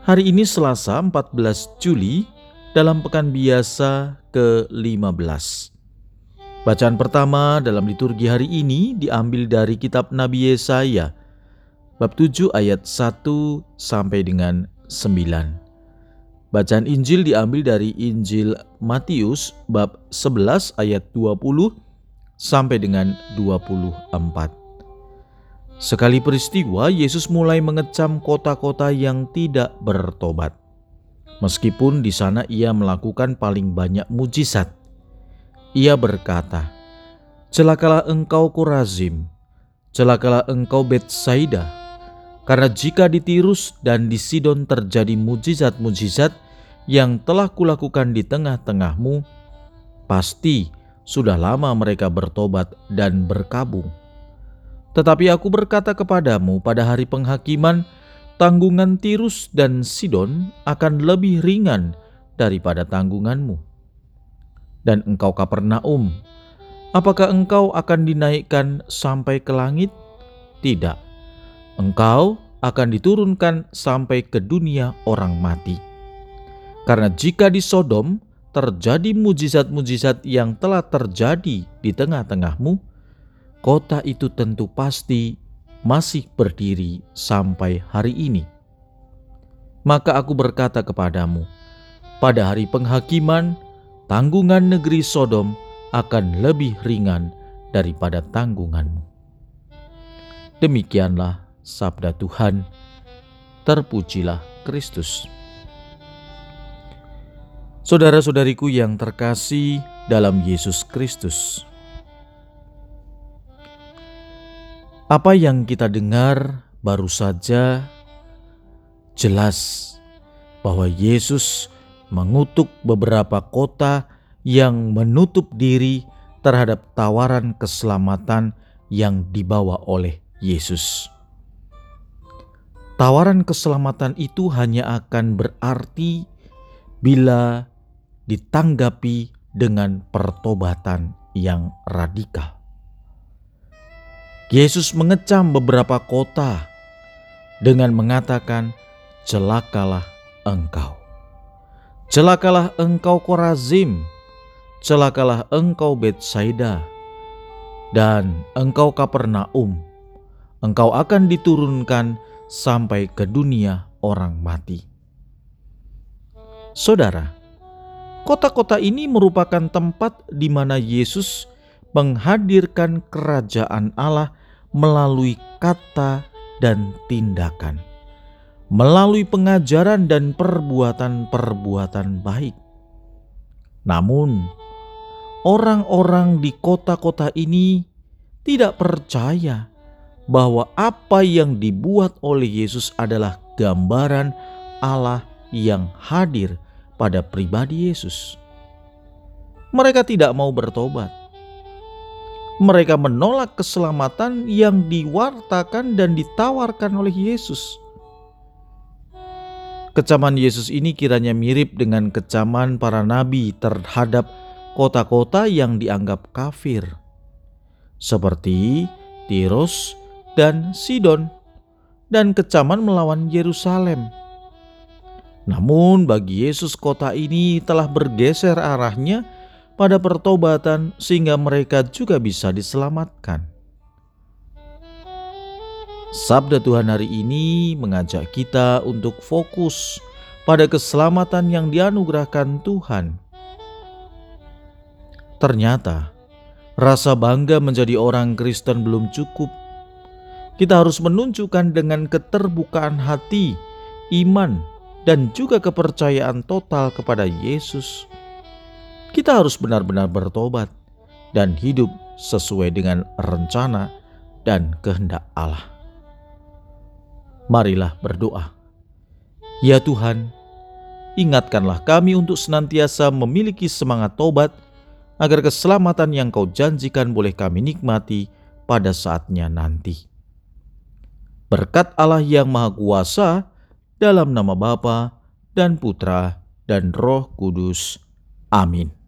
Hari ini Selasa 14 Juli dalam pekan biasa ke-15. Bacaan pertama dalam liturgi hari ini diambil dari kitab Nabi Yesaya bab 7 ayat 1 sampai dengan 9. Bacaan Injil diambil dari Injil Matius bab 11 ayat 20 sampai dengan 24. Sekali peristiwa, Yesus mulai mengecam kota-kota yang tidak bertobat. Meskipun di sana ia melakukan paling banyak mujizat. Ia berkata, Celakalah engkau Korazim, celakalah engkau Betsaida, karena jika di Tirus dan di Sidon terjadi mujizat-mujizat yang telah kulakukan di tengah-tengahmu, pasti sudah lama mereka bertobat dan berkabung tetapi aku berkata kepadamu pada hari penghakiman, tanggungan Tirus dan Sidon akan lebih ringan daripada tanggunganmu. Dan engkau Kapernaum, apakah engkau akan dinaikkan sampai ke langit? Tidak. Engkau akan diturunkan sampai ke dunia orang mati. Karena jika di Sodom terjadi mujizat-mujizat yang telah terjadi di tengah-tengahmu, kota itu tentu pasti masih berdiri sampai hari ini. Maka aku berkata kepadamu, pada hari penghakiman, tanggungan negeri Sodom akan lebih ringan daripada tanggunganmu. Demikianlah sabda Tuhan. Terpujilah Kristus. Saudara-saudariku yang terkasih dalam Yesus Kristus. Apa yang kita dengar baru saja jelas bahwa Yesus mengutuk beberapa kota yang menutup diri terhadap tawaran keselamatan yang dibawa oleh Yesus. Tawaran keselamatan itu hanya akan berarti bila ditanggapi dengan pertobatan yang radikal. Yesus mengecam beberapa kota dengan mengatakan, "Celakalah engkau, celakalah engkau Korazim, celakalah engkau Betsaida, dan engkau Kapernaum. Engkau akan diturunkan sampai ke dunia orang mati." Saudara, kota-kota ini merupakan tempat di mana Yesus menghadirkan kerajaan Allah melalui kata dan tindakan, melalui pengajaran dan perbuatan-perbuatan baik. Namun, orang-orang di kota-kota ini tidak percaya bahwa apa yang dibuat oleh Yesus adalah gambaran Allah yang hadir pada pribadi Yesus. Mereka tidak mau bertobat mereka menolak keselamatan yang diwartakan dan ditawarkan oleh Yesus. Kecaman Yesus ini kiranya mirip dengan kecaman para nabi terhadap kota-kota yang dianggap kafir, seperti Tirus dan Sidon, dan kecaman melawan Yerusalem. Namun, bagi Yesus, kota ini telah bergeser arahnya pada pertobatan sehingga mereka juga bisa diselamatkan. Sabda Tuhan hari ini mengajak kita untuk fokus pada keselamatan yang dianugerahkan Tuhan. Ternyata, rasa bangga menjadi orang Kristen belum cukup. Kita harus menunjukkan dengan keterbukaan hati, iman, dan juga kepercayaan total kepada Yesus kita harus benar-benar bertobat dan hidup sesuai dengan rencana dan kehendak Allah. Marilah berdoa. Ya Tuhan, ingatkanlah kami untuk senantiasa memiliki semangat tobat, agar keselamatan yang kau janjikan boleh kami nikmati pada saatnya nanti. Berkat Allah yang Maha Kuasa, dalam nama Bapa dan Putra dan Roh Kudus. Amin.